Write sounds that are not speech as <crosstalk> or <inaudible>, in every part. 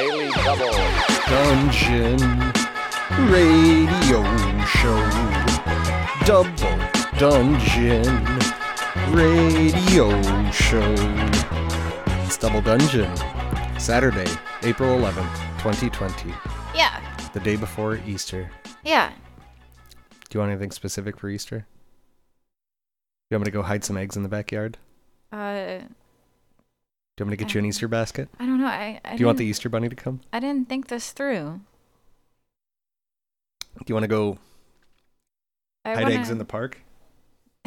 Daily Double. Dungeon Radio Show. Double Dungeon Radio Show. It's Double Dungeon. Saturday, April 11th, 2020. Yeah. The day before Easter. Yeah. Do you want anything specific for Easter? You want me to go hide some eggs in the backyard? Uh, Do you want me to get you an Easter basket? I don't know. I, I Do you want the Easter bunny to come? I didn't think this through. Do you want to go I hide wanna- eggs in the park? <laughs>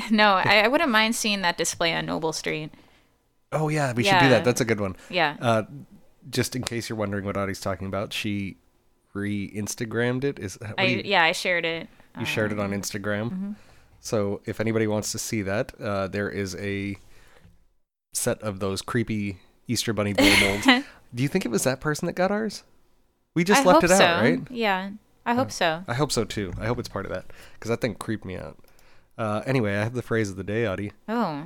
No, I, I wouldn't mind seeing that display on Noble Street. Oh yeah, we should do that. That's a good one. Yeah. Uh, just in case you're wondering what Audie's talking about, she re-Instagrammed it. Is I you, yeah, I shared it. you shared it on um, Instagram. mhm. So if anybody wants to see that, uh, there is a set of those creepy Easter bunny blow <laughs> molds. do you think it was that person that got ours? We just I left it out, so. right? Yeah, I hope so. I hope so too. I hope it's part of that because that thing creeped me out. Uh, anyway, I have the phrase of the day, Audie. Oh,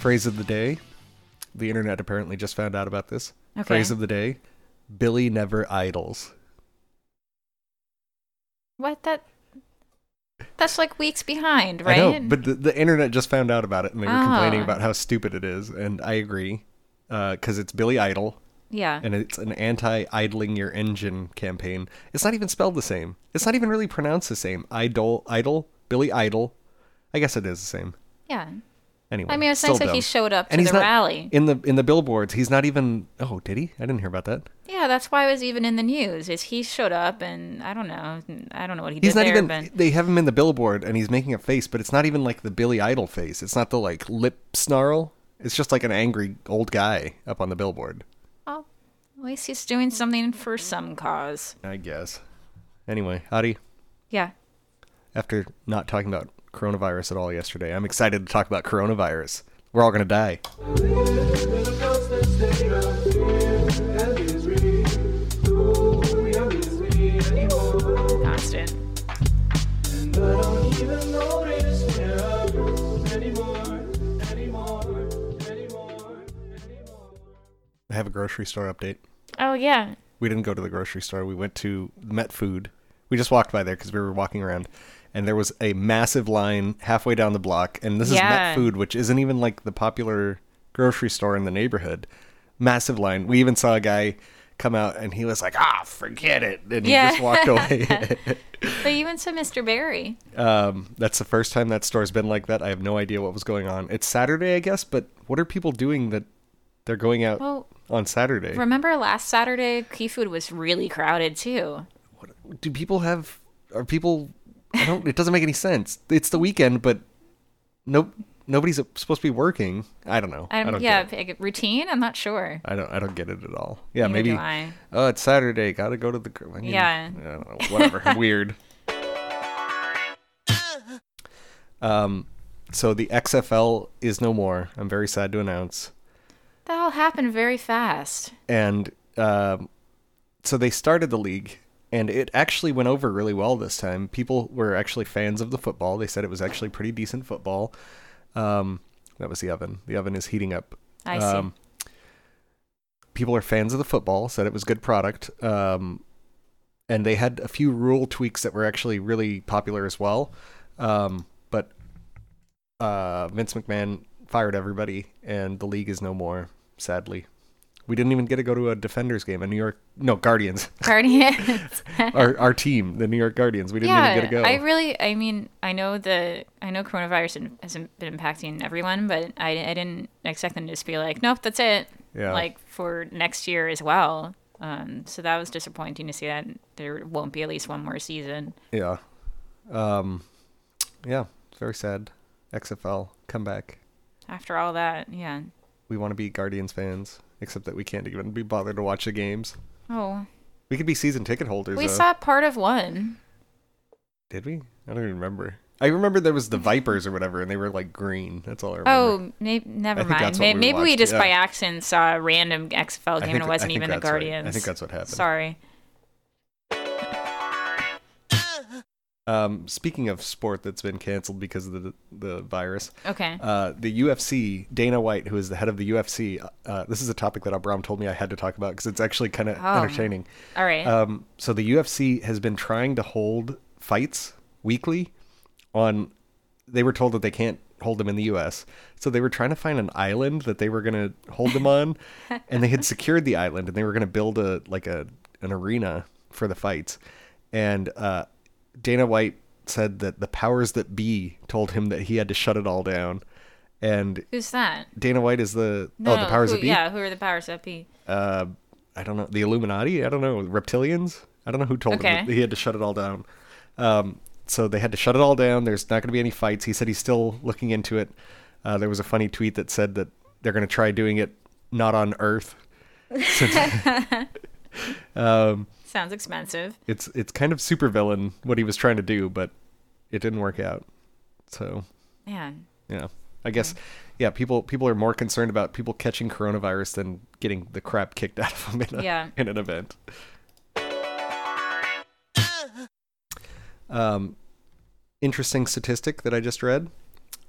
Phrase of the day. The internet apparently just found out about this. Okay. Phrase of the day. Billy never idles. what that? That's like weeks behind, right? I know, but the, the internet just found out about it and they were complaining Oh. about how stupid it is, and I agree, uh, because it's Billy Idol, yeah. and it's an anti-idling your engine campaign. It's not even spelled the same. It's not even really pronounced the same. Idol, idol, Billy Idol. I guess it is the same. yeah. Anyway, I mean, it's nice that he showed up to and he's the not, rally. in the in the billboards. He's not even. Oh, did he? I didn't hear about that. Yeah, that's why it was even in the news. Is he showed up and I don't know. I don't know what he He's did not there, even. but They have him in the billboard, and he's making a face, but it's not even like the Billy Idol face. It's not the like lip snarl. It's just like an angry old guy up on the billboard. oh, at least he's doing something for some cause. I guess. Anyway, Adi, Yeah. after not talking about coronavirus at all yesterday, I'm excited to talk about coronavirus. We're all gonna die. Constant. I have a grocery store update. Oh yeah. We didn't go to the grocery store. We went to Met Food. We just walked by there because we were walking around, and there was a massive line halfway down the block. And this is Met Food, which isn't even like the popular grocery store in the neighborhood. Massive line. We even saw a guy come out, and he was like, "Ah, forget it," and he just walked away. <laughs> But you even to Mr. Barry. um, that's the first time that store's been like that. I have no idea what was going on. It's Saturday, I guess, but what are people doing that they're going out Well, on Saturday? remember last Saturday, Key Food was really crowded too. do people have are people I don't it doesn't make any sense. It's the weekend but nope nobody's supposed to be working. I don't know. I I'm, don't yeah, get it. routine. I'm not sure. I don't I don't get it at all. Yeah, Neither maybe do I. oh it's Saturday, got to go to the I mean, Yeah. I don't know, whatever. <laughs> Weird. Um so the XFL is no more. I'm very sad to announce. That all happened very fast. and um, so they started the league and it actually went over really well this time. People were actually fans of the football. They said it was actually pretty decent football. Um, that was the oven. The oven is heating up. I see. Um, people are fans of the football said it was good product. Um, and they had a few rule tweaks that were actually really popular as well. Um, but uh, vince mcmahon fired everybody and the league is no more sadly we didn't even get to go to a defenders game a new york no guardians <laughs> Guardians. <laughs> our, our team the new york guardians we didn't yeah, even get to go I really, I mean, I know the, I know coronavirus hasn't been impacting everyone, but I, I didn't expect them to just be like, nope, that's it. Yeah. Like for next year as well. Um, so that was disappointing to see that there won't be at least one more season. yeah um, yeah very sad xfl come back After all that, yeah. We want to be guardians fans except that we can't even be bothered to watch the games Oh, we could be season ticket holders we though. saw part of one. did we i don't even remember i remember there was the vipers or whatever and they were like green that's all i remember Oh, may- never mind. that's what May- we Maybe we just yeah. by accident saw a random XFL game think- and it wasn't even the Guardians. right. I think that's what happened. Sorry. Um, speaking of sport that's been canceled because of the the virus, Okay. uh, the UFC, Dana White, who is the head of the UFC, uh, this is a topic that Abram told me I had to talk about because it's actually kind of Oh. entertaining. All right. Um, so the UFC has been trying to hold fights weekly on. They were told that they can't hold them in the U.S., so they were trying to find an island that they were going to hold them on, <laughs> and they had secured the island, and they were going to build a like a an arena for the fights, and uh, Dana White said that the powers that be told him that he had to shut it all down, and Who's that? Dana White is the No, oh the powers who, that be Yeah, who are the powers that be? uh, I don't know, the Illuminati. I don't know, reptilians. I don't know who told him Okay. that he had to shut it all down. Um, so they had to shut it all down. There's not going to be any fights. He said he's still looking into it. Uh, there was a funny tweet that said that they're going to try doing it not on Earth. <laughs> <laughs> Um, Sounds expensive. it's it's kind of supervillain what he was trying to do, but it didn't work out. So Man. yeah, I guess yeah, people people are more concerned about people catching coronavirus than getting the crap kicked <laughs> out of them in, a, Yeah. in an event. Um, interesting statistic that I just read: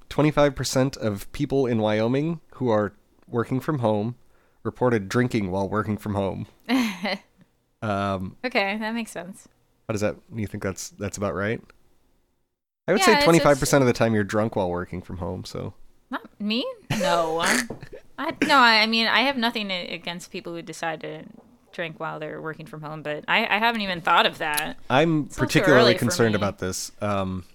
twenty-five percent of people in Wyoming who are working from home reported drinking while working from home. <laughs> um, Okay, that makes sense. how does that? You think that's that's about right? I would Yeah, say twenty-five percent of the time you're drunk while working from home. So Not me? No. <laughs> I no, I mean I have nothing against people who decide to drink while they're working from home, but I, I haven't even thought of that. I'm It's a little too particularly concerned about this. Um,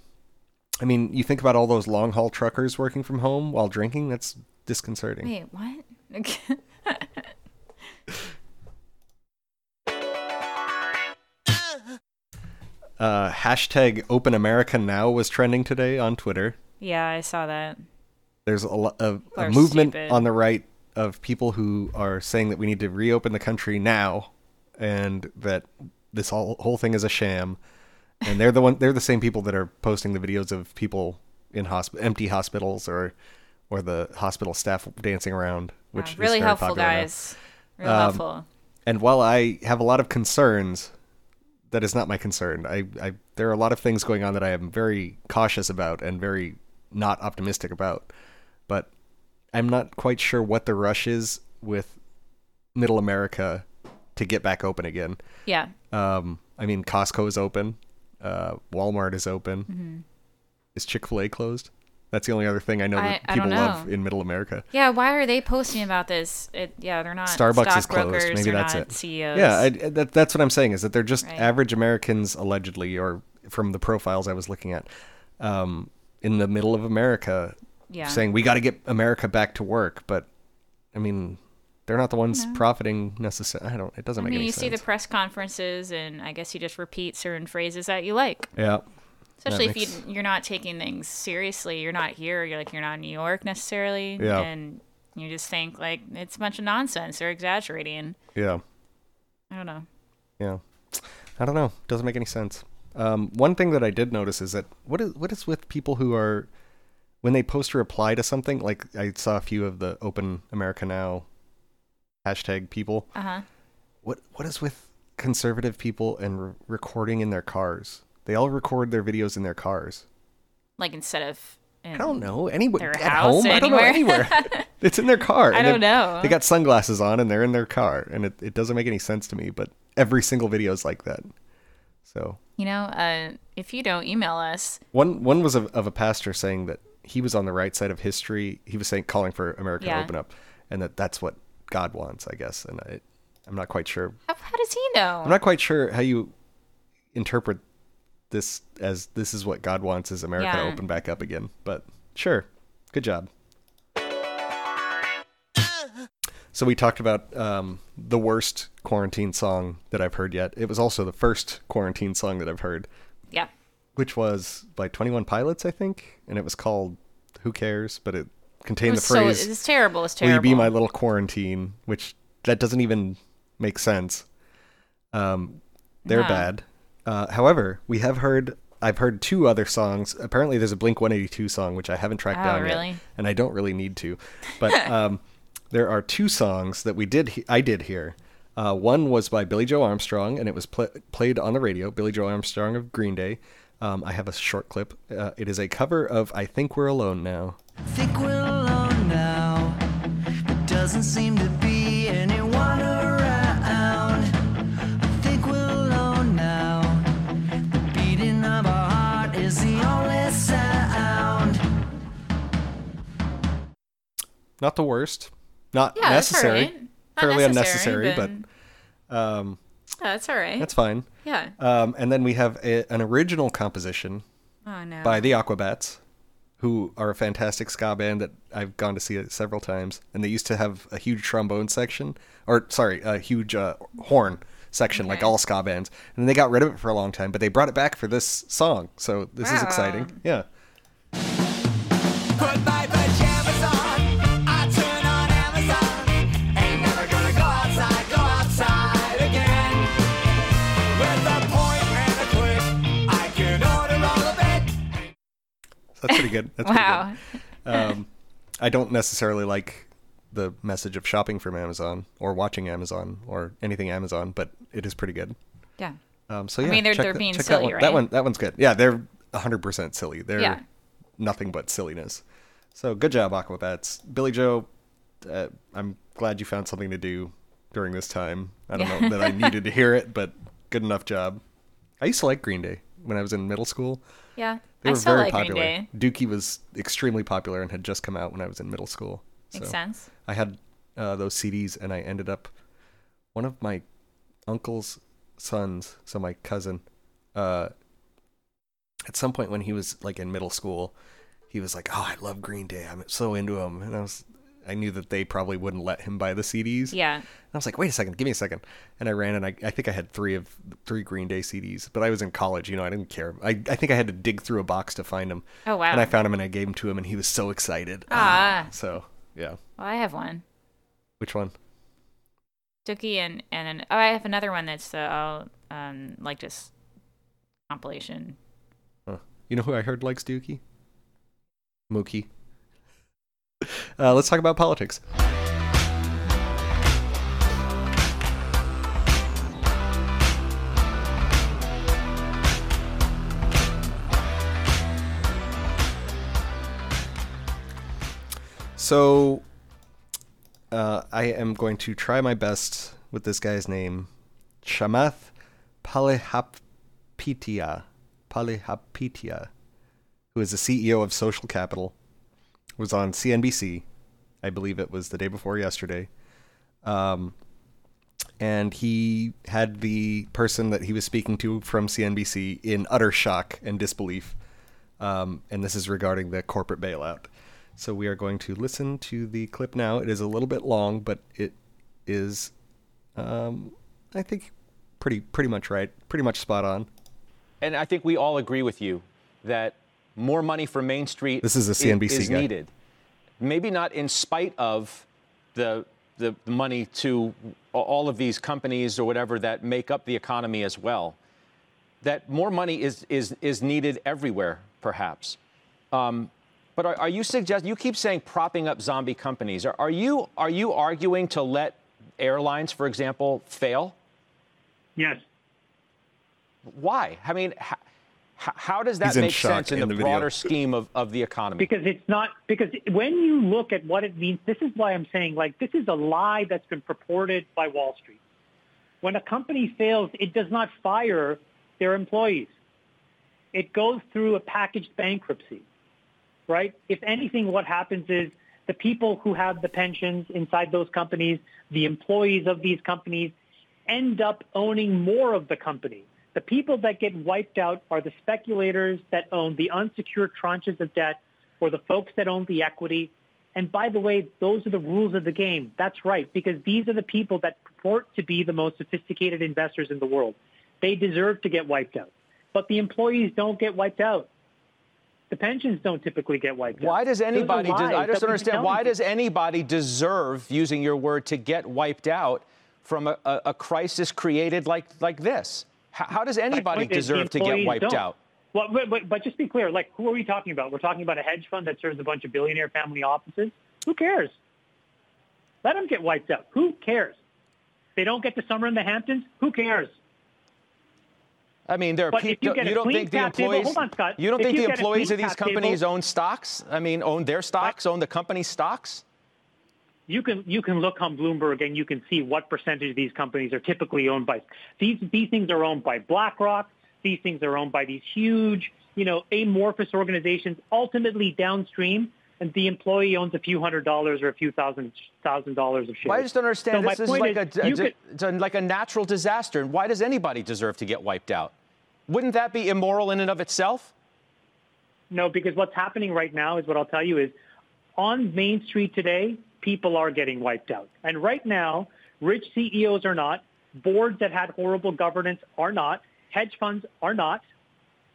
I mean, you think about all those long haul truckers working from home while drinking. That's disconcerting. Wait, what? <laughs> Uh, hashtag Open America Now was trending today on Twitter. yeah, I saw that. There's a, lo- a, a movement stupid. on the right of people who are saying that we need to reopen the country now, and that this whole whole thing is a sham. And they're the one. They're the same people that are posting the videos of people in hosp- empty hospitals or or the hospital staff dancing around, which is really very helpful, popular now. guys. Real Um, helpful. And while I have a lot of concerns, that is not my concern. I, I there are a lot of things going on that I am very cautious about and very not optimistic about. But I'm not quite sure what the rush is with Middle America to get back open again. Yeah. Um, I mean, Costco is open, uh, Walmart is open. Mm-hmm. Is Chick Fil A closed? That's the only other thing I know that I people love in Middle America. Yeah, why are they posting about this? It, yeah, they're not Starbucks is closed. Maybe that's not it. CEOs. Yeah, I, that, that's what I'm saying is that they're just Right. average Americans, allegedly, or from the profiles I was looking at, um, in the middle of America, yeah. saying we got to get America back to work. But I mean, they're not the ones profiting necessarily. I don't. It doesn't make. I make mean, any you see the press conferences, and I guess you just repeat certain phrases that you like. yeah. Especially if makes- you you're not taking things seriously, you're not here. You're like you're not in New York necessarily, Yeah. and you just think like it's a bunch of nonsense. They're exaggerating. Yeah. I don't know. Yeah. I don't know. Doesn't make any sense. Um, one thing that I did notice is that what is what is with people who are when they post a reply to something like I saw a few of the Open America Now hashtag people. Uh huh. What what is with conservative people and re- recording in their cars? They all record their videos in their cars. Like instead of. I don't know anywhere at home. I don't know anywhere. <laughs> it's in their car. I don't know. They got sunglasses on and they're in their car, and it, it doesn't make any sense to me. But every single video is like that. So You know, uh, if you don't email us, one one was of, of a pastor saying that he was on the right side of history. He was saying calling for America Yeah. to open up, and that that's what God wants, I guess. And I, I'm not quite sure. how, how does he know? I'm not quite sure how you interpret this as this is what God wants is America to open back up again. But sure, good job. So we talked about um, the worst quarantine song that I've heard yet. It was also the first quarantine song that I've heard, yeah. which was by Twenty One Pilots, I think, and it was called "Who Cares," but it It contained the was so phrase it's terrible. It's "Will terrible. you be my little quarantine?" Which that doesn't even make sense. Um, they're No. bad. Uh, however, we have heard. I've heard two other songs. Apparently, there's a Blink 182 song which I haven't tracked Oh, down really? yet, and I don't really need to. But <laughs> um, there are two songs that we did. He- I did hear. Uh, one was by Billie Joe Armstrong, and it was pl- played on the radio. Billie Joe Armstrong of Green Day. Um, I have a short clip. Uh, it is a cover of "I Think We're Alone Now." Think we're alone now. There doesn't seem to be Not the worst. Not Yeah, that's all necessary. right. Not Fairly necessary, unnecessary, but um, Yeah, that's all right. that's fine. yeah. Um, and then we have a, an original composition Oh no. by the Aquabats, who are a fantastic ska band that I've gone to see several times. And they used to have a huge trombone section, or sorry, a huge uh, horn section, like all ska bands. And they got rid of it for a long time, but they brought it back for this song. So this is exciting. Yeah. Put That's pretty good. That's pretty wow. good. <laughs> Um, I don't necessarily like the message of shopping from Amazon or watching Amazon or anything Amazon, but it is pretty good. Yeah. Um, so yeah, I mean, they're- they're being silly, that one. right? That one, that one's good. Yeah, they're hundred percent silly. They're Yeah. nothing but silliness. So good job, Aquabats. Billie Joe, uh, I'm glad you found something to do during this time. I don't Yeah. know that I needed to hear it, but <laughs> good enough job. I used to like Green Day when I was in middle school. Yeah. They I were still very like popular. Green Day. Dookie was extremely popular and had just come out when I was in middle school. Makes sense. I had uh, those CDs, and I ended up one of my uncle's sons, so my cousin. Uh, at some point when he was like in middle school, he was like, "Oh, I love Green Day. I'm so into them," and I was. I knew that they probably wouldn't let him buy the CDs. Yeah. And I was like, wait a second, give me a second. And I ran and I, I think I had three of three Green Day CDs, but I was in college, you know, I didn't care. I, I think I had to dig through a box to find them. Oh, wow. And I found him and I gave him to him and he was so excited. Ah. So, yeah. Well, I have one. Which one? Dookie and and an, oh, I have another one that's uh, all um like just compilation. Huh. You know who I heard likes Dookie? Mookie. <laughs> Uh, let's talk about politics. So, uh, I am going to try my best with this guy's name, Chamath Palihapitiya. Palihapitiya, who is the CEO of Social Capital, was on CNBC. I believe it was the day before yesterday. Um, and he had the person that he was speaking to from CNBC in utter shock and disbelief. Um, and this is regarding the corporate bailout. So we are going to listen to the clip now. It is a little bit long, but it is, um, I think, pretty pretty much right, pretty much spot on. and I think we all agree with you that more money for Main Street This is a CNBC is guy. needed. Maybe not in spite of the the money to all of these companies or whatever that make up the economy as well. That more money is is is needed everywhere, perhaps. Um, but are, are you suggest you keep saying propping up zombie companies? Are, are you are you arguing to let airlines, for example, fail? Yes. Why? I mean, how, how does that He's make shock sense in, in the, the broader scheme of, of the economy? Because it's not, because when you look at what it means, this is why I'm saying, like, this is a lie that's been purported by Wall Street. When a company fails, it does not fire their employees. It goes through a packaged bankruptcy, right? If anything, what happens is the people who have the pensions inside those companies, the employees of these companies, end up owning more of the company. The people that get wiped out are the speculators that own the unsecured tranches of debt or the folks that own the equity. And by the way, those are the rules of the game. That's right, because these are the people that purport to be the most sophisticated investors in the world. They deserve to get wiped out. But the employees don't get wiped out. The pensions don't typically get wiped out. why does anybody? Des- I just understand. Why does anybody deserve, using your word, to get wiped out from a, a, a crisis created like like this? How, does anybody the deserve to get wiped don't. out? Well, but, but, but just be clear, like, who are we talking about? We're talking about a hedge fund that serves a bunch of billionaire family offices. Who cares? Let them get wiped out. Who cares? They don't get to summer in the Hamptons. Who cares? I mean, there are But people. you a don't think the table- employees? hold on, Scott. You don't think you the employees of these cap table- companies own stocks? I mean, own their stocks, own the company's stocks? You can you can look on Bloomberg and you can see what percentage of these companies are typically owned by these these things are owned by BlackRock. These things are owned by these huge, you know, amorphous organizations. Ultimately, downstream, and the employee owns a few hundred dollars or a few thousand thousand dollars of shares. Well, I just don't understand. So this is like is, a, a- could- like a natural disaster. And why does anybody deserve to get wiped out? Wouldn't that be immoral in and of itself? No, because what's happening right now is what I'll tell you is on Main Street today, people are getting wiped out. And right now, rich CEOs are not, boards that had horrible governance are not, hedge funds are not,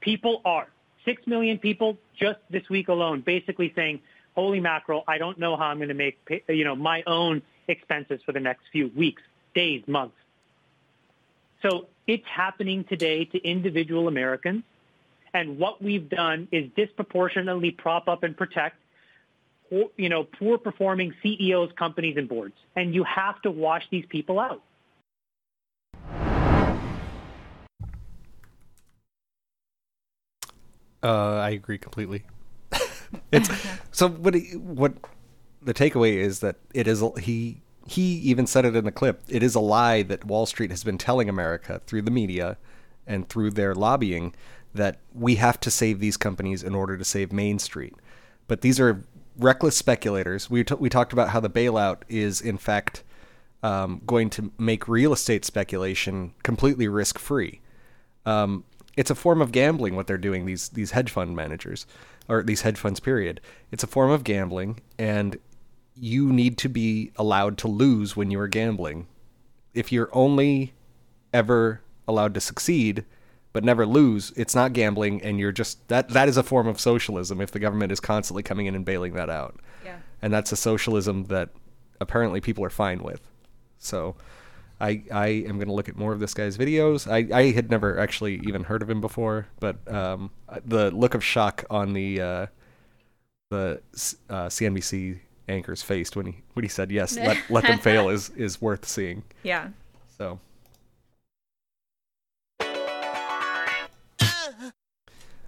people are. Six million people just this week alone basically saying, holy mackerel, I don't know how I'm going to make, you know, my own expenses for the next few weeks, days, months. So it's happening today to individual Americans. And what we've done is disproportionately prop up and protect, poor- you know, poor performing CEOs, companies, and boards. And you have to wash these people out. Uh, I agree completely. <laughs> it's so what he, what the takeaway is that it is he he even said it in the clip. It is a lie that Wall Street has been telling America through the media and through their lobbying that we have to save these companies in order to save Main Street. But these are reckless speculators. We t- we talked about how the bailout is in fact um, going to make real estate speculation completely risk free um, it's a form of gambling what they're doing these these hedge fund managers or these hedge funds period. It's a form of gambling and you need to be allowed to lose when you're gambling. If you're only ever allowed to succeed but never lose it's not gambling and you're just that that is a form of socialism if the government is constantly coming in and bailing that out Yeah. and that's a socialism that apparently people are fine with so I, I am going to look at more of this guy's videos. I, I had never actually even heard of him before, but um, the look of shock on the uh, the uh, CNBC anchor's face when he when he said yes, let let them <laughs> fail is is worth seeing. Yeah. So.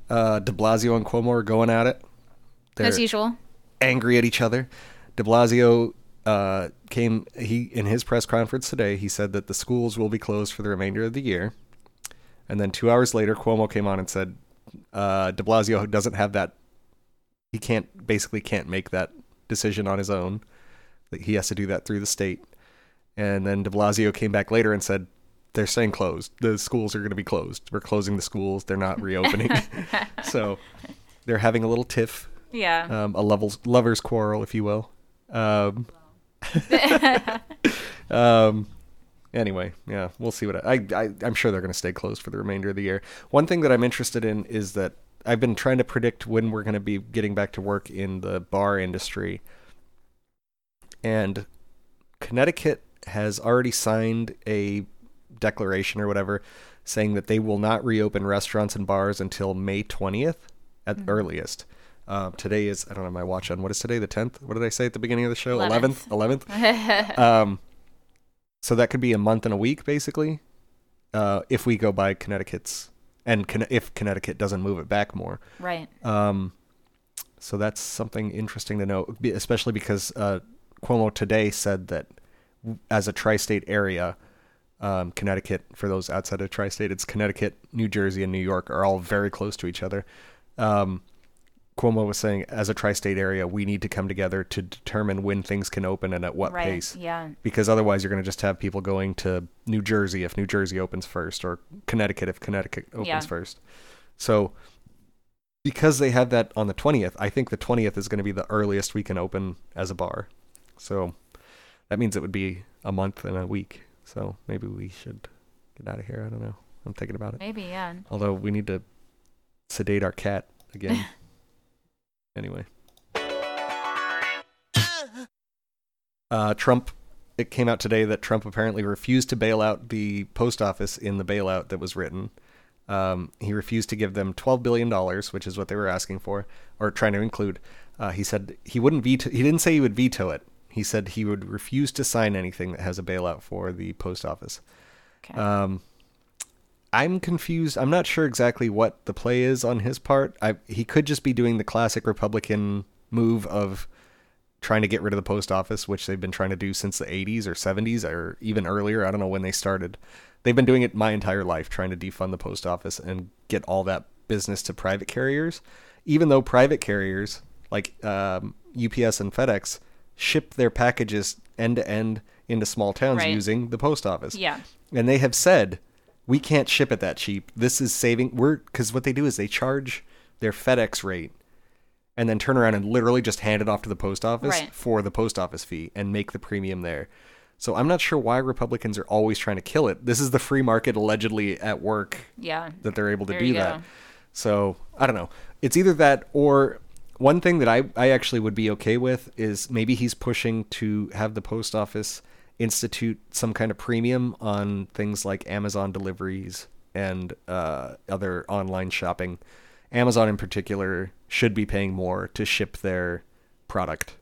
Uh, De Blasio and Cuomo are going at it. They're As usual. angry at each other. De Blasio uh, came he in his press conference today. He said that the schools will be closed for the remainder of the year, and then two hours later, Cuomo came on and said uh, De Blasio doesn't have that. He can't basically can't make that decision on his own. That he has to do that through the state. And then De Blasio came back later and said they're saying closed. The schools are going to be closed. We're closing the schools. They're not reopening. <laughs> so they're having a little tiff Yeah. um, a levels lovers quarrel, if you will. Um, <laughs> um, anyway, yeah, we'll see what I, I I'm sure they're going to stay closed for the remainder of the year. One thing that I'm interested in is that I've been trying to predict when we're going to be getting back to work in the bar industry, and Connecticut has already signed a declaration or whatever saying that they will not reopen restaurants and bars until May 20th at Mm-hmm. earliest. Uh, today is I don't have my watch on. What is today? The 10th? What did I say at the beginning of the show? 11th. 11th. 11th. um, so that could be a month and a week basically, uh, if we go by Connecticut's and Conne- if Connecticut doesn't move it back more. right. Um, so that's something interesting to know, especially because uh, Cuomo today said that w- as a tri-state area, um, Connecticut, for those outside of tri-state, it's Connecticut, New Jersey, and New York are all very close to each other. Um, Cuomo was saying, as a tri-state area, we need to come together to determine when things can open and at what right. pace Yeah. because otherwise you're going to just have people going to New Jersey if New Jersey opens first or Connecticut if Connecticut opens Yeah. first. So because they have that on the 20th, I think the 20th is going to be the earliest we can open as a bar. So that means it would be a month and a week. So maybe we should get out of here. I don't know. I'm thinking about it. Maybe. Yeah. Although we need to sedate our cat again. <laughs> anyway. Uh, Trump, it came out today that Trump apparently refused to bail out the post office in the bailout that was written. Um, he refused to give them $12 billion, which is what they were asking for, or trying to include. Uh, he said he wouldn't veto, he didn't say he would veto it. He said he would refuse to sign anything that has a bailout for the post office. Okay. Um, I'm confused. I'm not sure exactly what the play is on his part. I he could just be doing the classic Republican move of trying to get rid of the post office, which they've been trying to do since the 80s or 70s or even earlier. I don't know when they started. They've been doing it my entire life, trying to defund the post office and get all that business to private carriers. Even though private carriers like um, UPS and FedEx ship their packages end to end into small towns Right. using the post office. Yeah. And they have said, we can't ship it that cheap. This is saving. We're because what they do is they charge their FedEx rate and then turn around and literally just hand it off to the post office Right. for the post office fee and make the premium there. So I'm not sure why Republicans are always trying to kill it. This is the free market allegedly at work Yeah. that they're able to There do that. go. So I don't know. It's either that or one thing that I, I actually would be okay with is maybe he's pushing to have the post office institute some kind of premium on things like Amazon deliveries and uh, other online shopping. Amazon in particular should be paying more to ship their product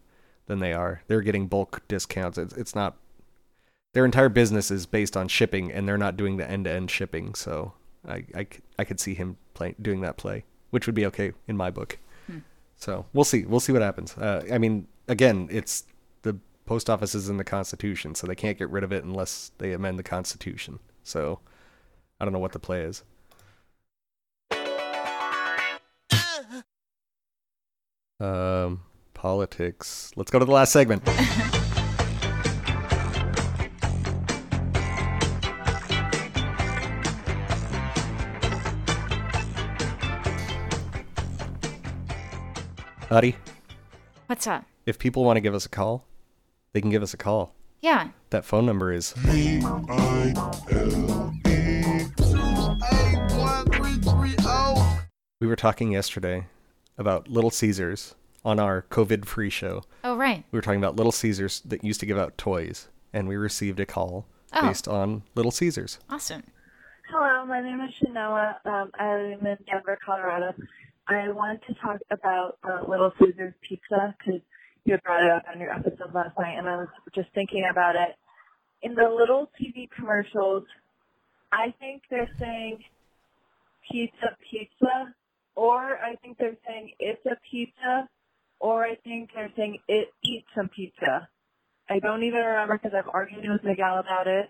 than they are. They're getting bulk discounts. It's, it's not their entire business is based on shipping and they're not doing the end-to-end shipping so I, I, I could see him play, doing that play which would be okay in my book so we'll see. We'll see what happens. Uh, i mean again it's the post office is in the constitution so they can't get rid of it unless they amend the constitution. So i don't know what the play is. Um politics. Let's go to the last segment <laughs> Adi, What's up? if people want to give us a call, they can give us a call. Yeah. That phone number is we were talking yesterday about Little Caesars on our COVID free show. Oh, right. We were talking about Little Caesars that used to give out toys, and we received a call Oh. based on Little Caesars. Awesome. Hello, my name is Shanoa. Um, I live in Denver, Colorado. I wanted to talk about uh, Little Caesars Pizza because you had brought it up on your episode last night, and I was just thinking about it. In the little TV commercials, I think they're saying pizza, pizza, or I think they're saying it's a pizza, or I think they're saying it eat some pizza. I don't even remember because I've argued with Miguel about it.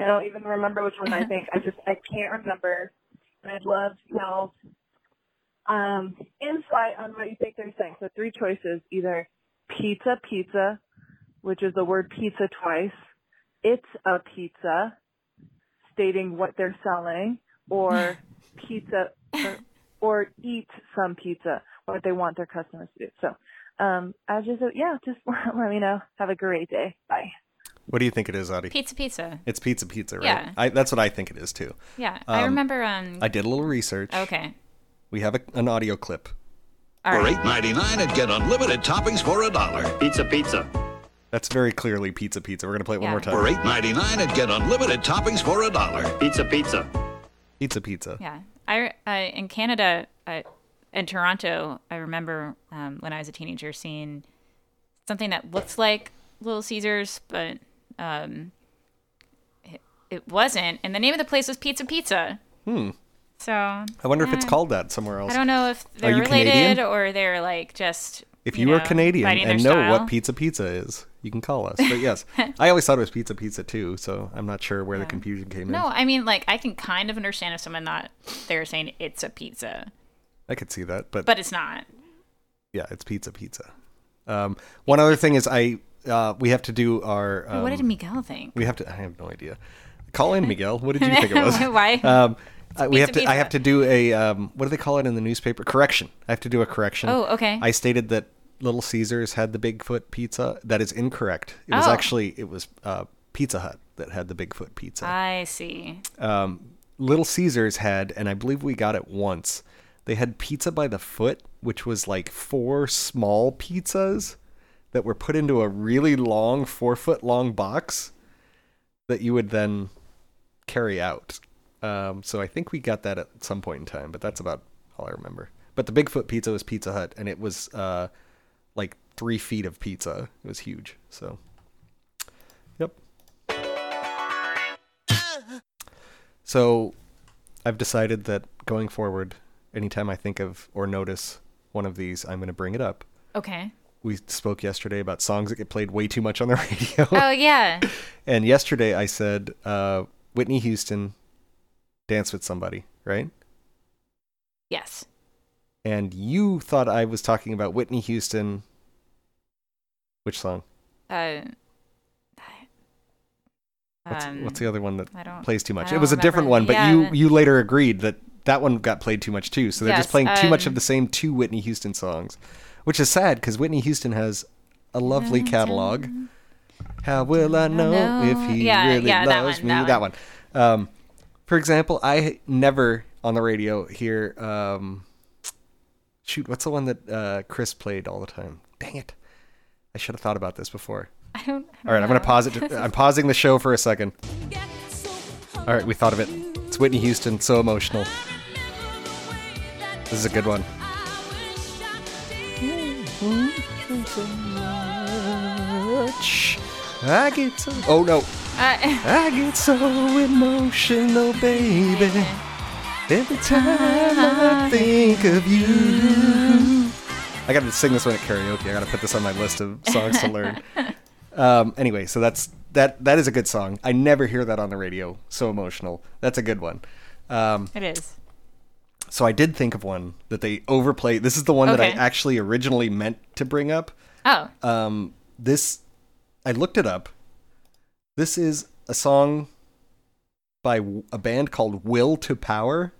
I don't even remember which one I <laughs> think. I just I can't remember. And I'd love y'all's um, insight on what you think they're saying. So three choices: either pizza, pizza, which is the word pizza twice. It's a pizza, stating what they're selling, or <laughs> pizza, or, or eat some pizza, what they want their customers to do. So, um, I just yeah, just <laughs> let me know. Have a great day. Bye. What do you think it is, Adi? Pizza, pizza. It's pizza pizza, right? Yeah. I, that's what I think it is too. Yeah. I Um, remember. Um. I did a little research. okay. We have a, an audio clip. All For right. eight ninety nine and get unlimited toppings for a dollar. Pizza, pizza. That's very clearly pizza pizza. We're gonna play it one Yeah. more time. For eight ninety nine and get unlimited toppings for a dollar. Pizza, pizza. Pizza pizza. Yeah. I, I in Canada, I, in Toronto, I remember um, when I was a teenager seeing something that looked like Little Caesars, but um, it, it wasn't. And the name of the place was Pizza Pizza. Hmm. So I wonder if it's called that somewhere else. I don't know if they're you related Canadian? or they're like just. If you, are know, Canadian and know style. what pizza pizza is, you can call us. But yes, <laughs> I always thought it was pizza pizza too, so I'm not sure where the confusion came No, in. No, I mean like I can kind of understand if someone thought they were saying it's a pizza, I could see that, but, but it's not. yeah, it's pizza pizza. Um, one other thing is I uh, we have to do our um, what did Miguel think? we have to I have no idea. Call in Miguel. What did you think it <laughs> was? Why? Um, uh, we have to. I have to do a um, what do they call it in the newspaper? Correction. I have to do a correction. Oh, okay. I stated that Little Caesars had the Bigfoot pizza. That is incorrect. It was Oh. actually it was uh, Pizza Hut that had the Bigfoot pizza. I see. um, Little Caesars had, and I believe we got it once. They had pizza by the foot, which was like four small pizzas that were put into a really long, four foot long box that you would then carry out. Um, so I think we got that at some point in time, but that's about all I remember. But the Bigfoot pizza was Pizza Hut, and it was uh, like three feet of pizza. It was huge. So, yep. So I've decided that going forward, anytime I think of or notice one of these, I'm going to bring it up. Okay. We spoke yesterday about songs that get played way too much on the <laughs> radio. Oh yeah. and yesterday I said uh, Whitney Houston, Dance with Somebody, right? yes. And you thought I was talking about Whitney Houston. Which song? Uh. What's, um, what's the other one that plays too much? It was a different one, but Yeah, you you later agreed that that one got played too much too. So they're just Yes, playing too much of um, the same two Whitney Houston songs, which is sad because Whitney Houston has a lovely catalog. How will I know, know. if he Yeah, really yeah, that loves one, me? that That one. Um, for example, I never on the radio hear. Um, shoot, what's the one that uh, Chris played all the time? Dang it! I should have thought about this before. I don't. I All right, I'm gonna pause it. I'm pausing the show for a second. All right, we thought of it. It's Whitney Houston, so emotional. This is a good one. I get so. Oh no, <laughs> I get so emotional, baby. Every time I think of you. I gotta sing this one at karaoke. I gotta put this on my list of songs to learn. <laughs> Um, anyway, so that's that. That is a good song. I never hear that on the radio. So emotional. That's a good one. Um, it is. so I did think of one that they overplay. This is the one that I actually originally meant to bring up. Oh. Um, this I looked it up. This is a song by a band called Will to Power,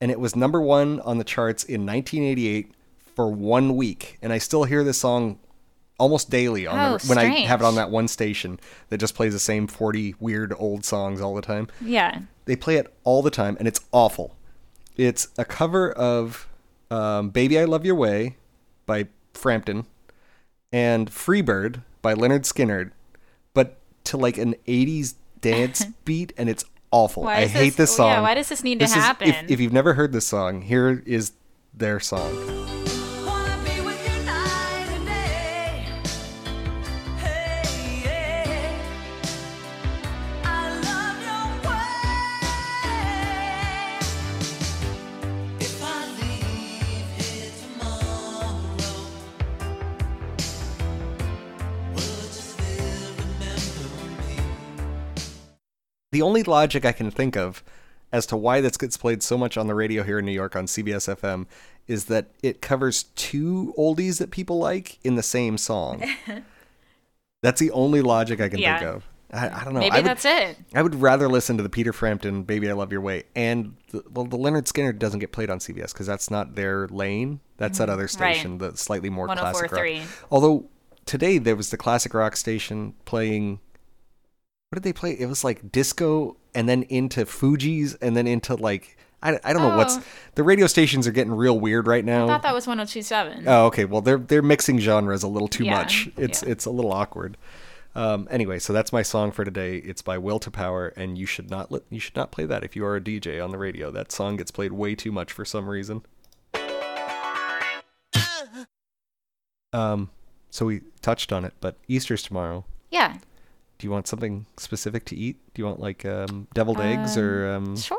and it was number one on the charts in 1988 for one week. And I still hear this song almost daily on Oh, the, when I have it on that one station that just plays the same 40 weird old songs all the time. Yeah. They play it all the time, and it's awful. It's a cover of um, "Baby I Love Your Way" by Frampton and "Freebird" by Lynyrd Skynyrd, to like an '80s dance <laughs> beat, and it's awful. I hate this- this song. yeah, why does this need to This is- if- happen? if you've never heard this song, here is their song. The only logic I can think of as to why this gets played so much on the radio here in New York on CBS FM is that it covers two oldies that people like in the same song. <laughs> that's the only logic I can Yeah. think of. I, I don't know. Maybe would, that's it. I would rather listen to the Peter Frampton "Baby I Love Your Way" and the, well, the Lynyrd Skynyrd doesn't get played on CBS because that's not their lane. That's that other Mm-hmm. Right. station, the slightly more classic rock. 104.3. Although today there was the classic rock station playing. What did they play? It was like disco, and then into Fugees, and then into like I, I don't know what's Oh. the radio stations are getting real weird right now. I thought that was 102.7. Oh, okay. Well, they're they're mixing genres a little too Yeah, much. It's yeah. it's a little awkward. Um, anyway, so that's my song for today. It's by Will to Power, and you should not let you should not play that if you are a DJ on the radio. That song gets played way too much for some reason. <gasps> Um, so we touched on it, but Easter's tomorrow. Yeah. Do you want something specific to eat? Do you want like um, deviled eggs or um, Sure.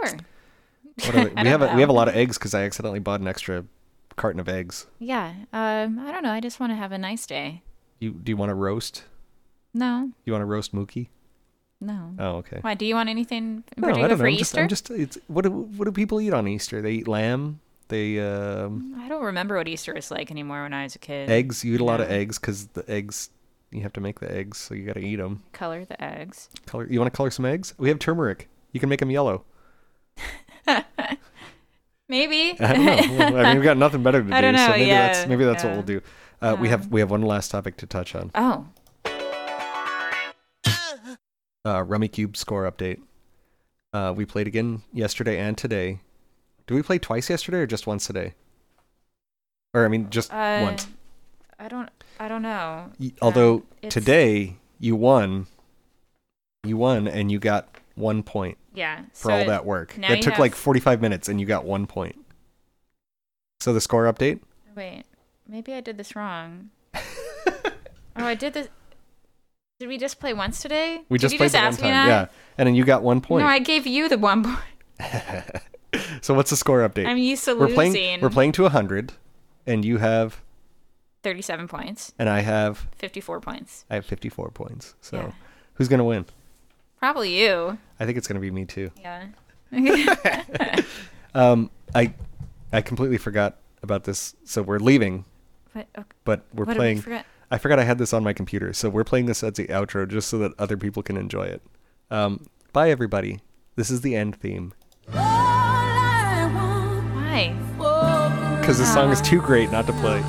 what are? <laughs> I we have a, we have a lot of eggs because I accidentally bought an extra carton of eggs. Yeah. Um, I don't know. I just want to have a nice day. You do you want to roast? No. You want to roast Mookie? No. Oh, okay. Why? Do you want anything in No, particular I don't for. I'm just, Easter? I'm just it's what do, what do people eat on Easter? They eat lamb. They um, I don't remember what Easter is like anymore when I was a kid. eggs. You eat a lot of eggs because the eggs you have to make the eggs, so you got to eat them. Color the eggs. Color. You want to color some eggs? We have turmeric. You can make them yellow. <laughs> Maybe. I don't know. I mean, we've got nothing better to <laughs> do. I don't so maybe yeah, that's maybe that's what we'll do. Uh, we have we have one last topic to touch on. oh. Uh, Rummikub score update. Uh, we played again yesterday and today. Did we play twice yesterday or just once today? Or I mean, just Uh, once. I don't. I don't know. Y- Although it's- today you won, you won, and you got one point Yeah. for so all it- that work. That you took like 45 minutes, and you got one point. So the score update. Wait. Maybe I did this wrong. <laughs> oh, I did this. Did we just play once today? We did just you played just one time, that? yeah, and then you got one point. No, I gave you the one point. <laughs> <laughs> So what's the score update? I'm used to we're losing. playing. We're playing to hundred, and you have, 37 points, and I have, 54 points. I have fifty-four points. So, Yeah. who's gonna win? Probably you. I think it's gonna be me too. Yeah. <laughs> Um, I, I completely forgot about this. So we're leaving, But, okay. but we're What did we playing. forget? I forgot I had this on my computer. So we're playing this as the outro just so that other people can enjoy it. Um, bye everybody. This is the end theme Why? because this song is too great not to play.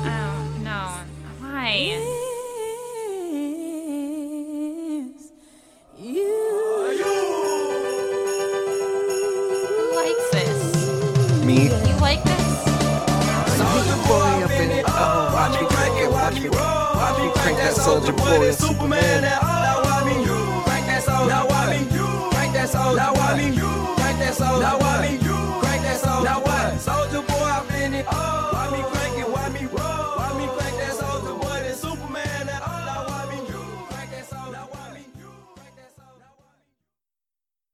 Me. You like this? Soldier boy up in it. Oh, watch me crank it, watch me, watch me crank that soldier boy, Superman. Now I mean you, crank that soul. Now I mean you, crank that soul. Now I mean you, crank that soul. Now I mean you, crank that soul. Now what? Soldier boy, I've been it. Oh.